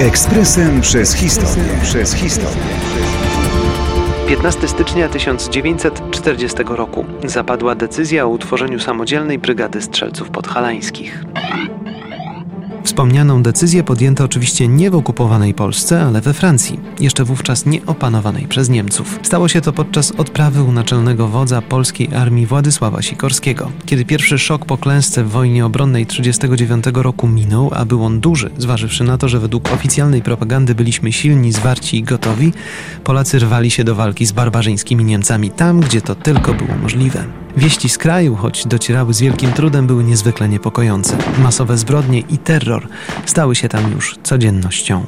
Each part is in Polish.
Ekspresem przez historię. Przez historię. 15 stycznia 1940 roku zapadła decyzja o utworzeniu samodzielnej brygady strzelców podhalańskich. Wspomnianą decyzję podjęto oczywiście nie w okupowanej Polsce, ale we Francji, jeszcze wówczas nie opanowanej przez Niemców. Stało się to podczas odprawy u naczelnego wodza polskiej armii Władysława Sikorskiego. Kiedy pierwszy szok po klęsce w wojnie obronnej 1939 roku minął, a był on duży, zważywszy na to, że według oficjalnej propagandy byliśmy silni, zwarci i gotowi, Polacy rwali się do walki z barbarzyńskimi Niemcami tam, gdzie to tylko było możliwe. Wieści z kraju, choć docierały z wielkim trudem, były niezwykle niepokojące. Masowe zbrodnie i terror stały się tam już codziennością.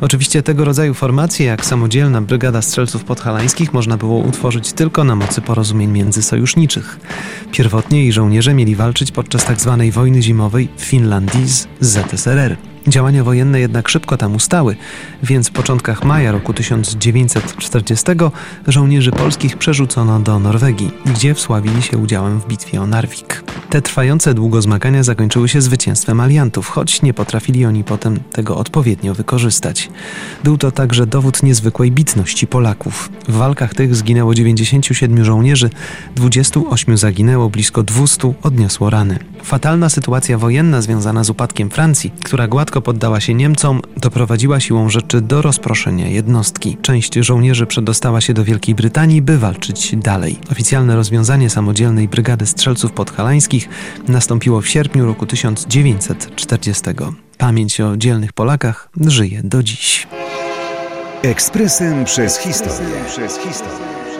Oczywiście tego rodzaju formacje jak samodzielna Brygada Strzelców Podhalańskich można było utworzyć tylko na mocy porozumień międzysojuszniczych. Pierwotnie jej żołnierze mieli walczyć podczas tzw. Tak wojny zimowej w Finlandii z ZSRR. Działania wojenne jednak szybko tam ustały, więc w początkach maja roku 1940 żołnierzy polskich przerzucono do Norwegii, gdzie wsławili się udziałem w bitwie o Narvik. Te trwające długo zmagania zakończyły się zwycięstwem aliantów, choć nie potrafili oni potem tego odpowiednio wykorzystać. Był to także dowód niezwykłej bitności Polaków. W walkach tych zginęło 97 żołnierzy, 28 zaginęło, blisko 200 odniosło rany. Fatalna sytuacja wojenna związana z upadkiem Francji, która gładko poddała się Niemcom, doprowadziła siłą rzeczy do rozproszenia jednostki. Część żołnierzy przedostała się do Wielkiej Brytanii, by walczyć dalej. Oficjalne rozwiązanie samodzielnej Brygady Strzelców Podhalańskich nastąpiło w sierpniu roku 1940. Pamięć o dzielnych Polakach żyje do dziś. Ekspresem przez historię. Przez historię.